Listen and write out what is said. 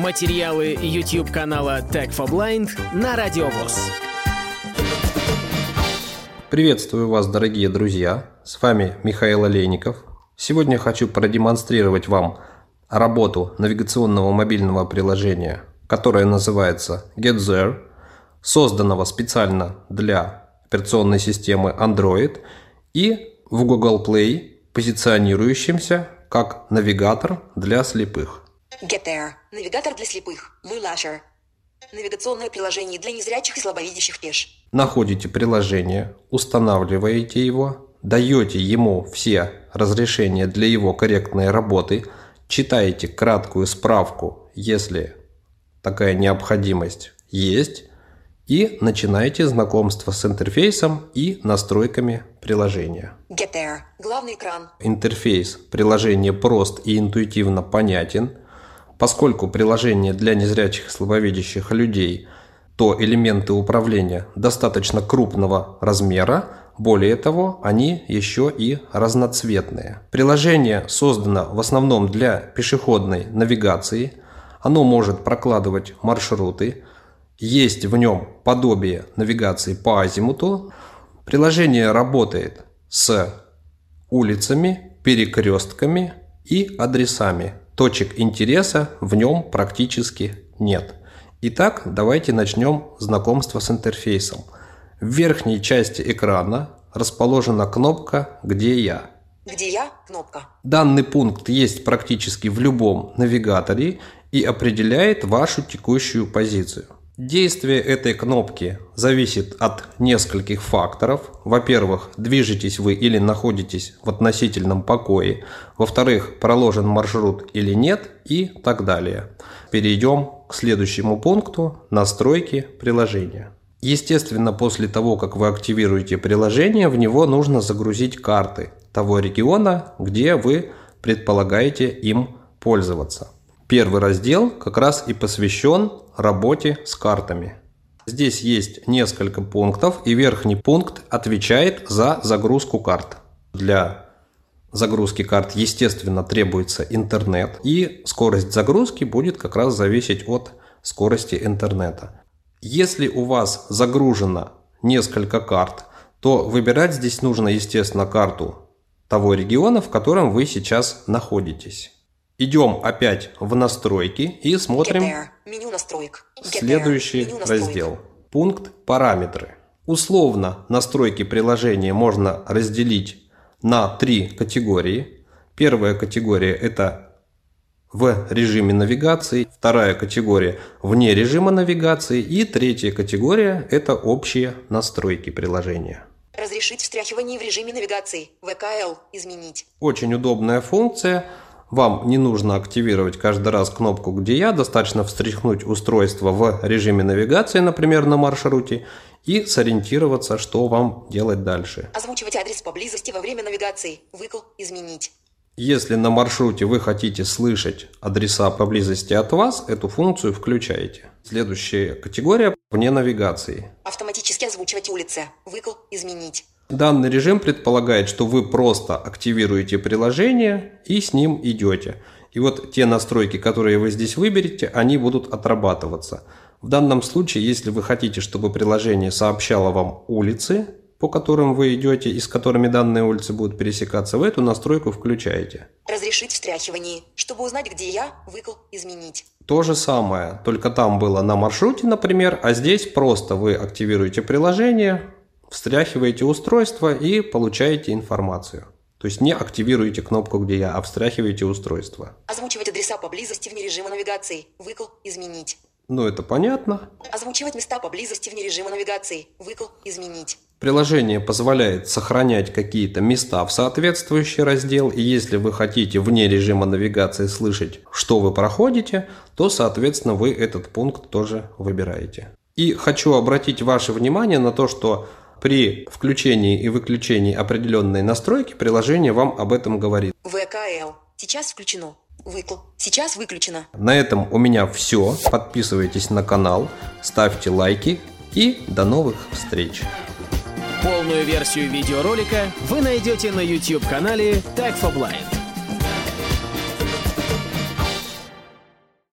Материалы YouTube канала Tech for Blind на Радиовоз. Приветствую вас, дорогие друзья! С вами Михаил Олейников. Сегодня хочу продемонстрировать вам работу навигационного мобильного приложения, которое называется Get There, созданного специально для операционной системы Android и в Google Play, позиционирующимся как навигатор для слепых. Get There. Навигатор для слепых. Лашер. Навигационное приложение для незрячих и слабовидящих пеш. Находите приложение, устанавливаете его, даете ему все разрешения для его корректной работы, читаете краткую справку, если такая необходимость есть, и начинаете знакомство с интерфейсом и настройками приложения. Get There. Главный экран. Интерфейс приложения прост и интуитивно понятен. Поскольку приложение для незрячих и слабовидящих людей, то элементы управления достаточно крупного размера, более того, они еще и разноцветные. Приложение создано в основном для пешеходной навигации. Оно может прокладывать маршруты, есть в нем подобие навигации по азимуту. Приложение работает с улицами, перекрестками и адресами. Точек интереса в нем практически нет. Итак, давайте начнем знакомство с интерфейсом. В верхней части экрана расположена кнопка «Где я?». Где я? Кнопка. Данный пункт есть практически в любом навигаторе и определяет вашу текущую позицию. Действие этой кнопки зависит от нескольких факторов. Во-первых, движетесь вы или находитесь в относительном покое. Во-вторых, проложен маршрут или нет и так далее. Перейдем к следующему пункту – настройки приложения. Естественно, после того, как вы активируете приложение, в него нужно загрузить карты того региона, где вы предполагаете им пользоваться. Первый раздел как раз и посвящен работе с картами. Здесь есть несколько пунктов, и верхний пункт отвечает за загрузку карт. Для загрузки карт, естественно, требуется интернет, и скорость загрузки будет как раз зависеть от скорости интернета. Если у вас загружено несколько карт, то выбирать здесь нужно, естественно, карту того региона, в котором вы сейчас находитесь. Идем опять в настройки и смотрим Меню настроек. следующий Меню настроек. раздел. Пункт «Параметры». Условно настройки приложения можно разделить на три категории. Первая категория – это в режиме навигации, вторая категория – вне режима навигации и третья категория – это общие настройки приложения. Разрешить встряхивание в режиме навигации. ВКЛ. Изменить. Очень удобная функция. Вам не нужно активировать каждый раз кнопку «Где я», достаточно встряхнуть устройство в режиме навигации, например, на маршруте, и сориентироваться, что вам делать дальше. Озвучивать адрес поблизости во время навигации. Выкл. Изменить. Если на маршруте вы хотите слышать адреса поблизости от вас, эту функцию включаете. Следующая категория – вне навигации. Автоматически озвучивать улицы. Выкл. Изменить. Данный режим предполагает, что вы просто активируете приложение и с ним идете. И вот те настройки, которые вы здесь выберете, они будут отрабатываться. В данном случае, если вы хотите, чтобы приложение сообщало вам улицы, по которым вы идете и с которыми данные улицы будут пересекаться, вы эту настройку включаете. Разрешить встряхивание. Чтобы узнать, где я, выкл. Изменить. То же самое, только там было на маршруте, например, а здесь просто вы активируете приложение, встряхиваете устройство и получаете информацию. То есть не активируете кнопку «Где я», а встряхиваете устройство. Озвучивать адреса поблизости вне режима навигации. Выкл. Изменить. Ну, это понятно. Озвучивать места поблизости вне режима навигации. Выкл. Изменить. Приложение позволяет сохранять какие-то места в соответствующий раздел, и если вы хотите вне режима навигации слышать, что вы проходите, то, соответственно, вы этот пункт тоже выбираете. И хочу обратить ваше внимание на то, что при включении и выключении определенной настройки приложение вам об этом говорит. ВКЛ. Сейчас включено. Выкл. Сейчас выключено. На этом у меня все. Подписывайтесь на канал, ставьте лайки и до новых встреч. Полную версию видеоролика вы найдете на YouTube-канале Tech for Blind.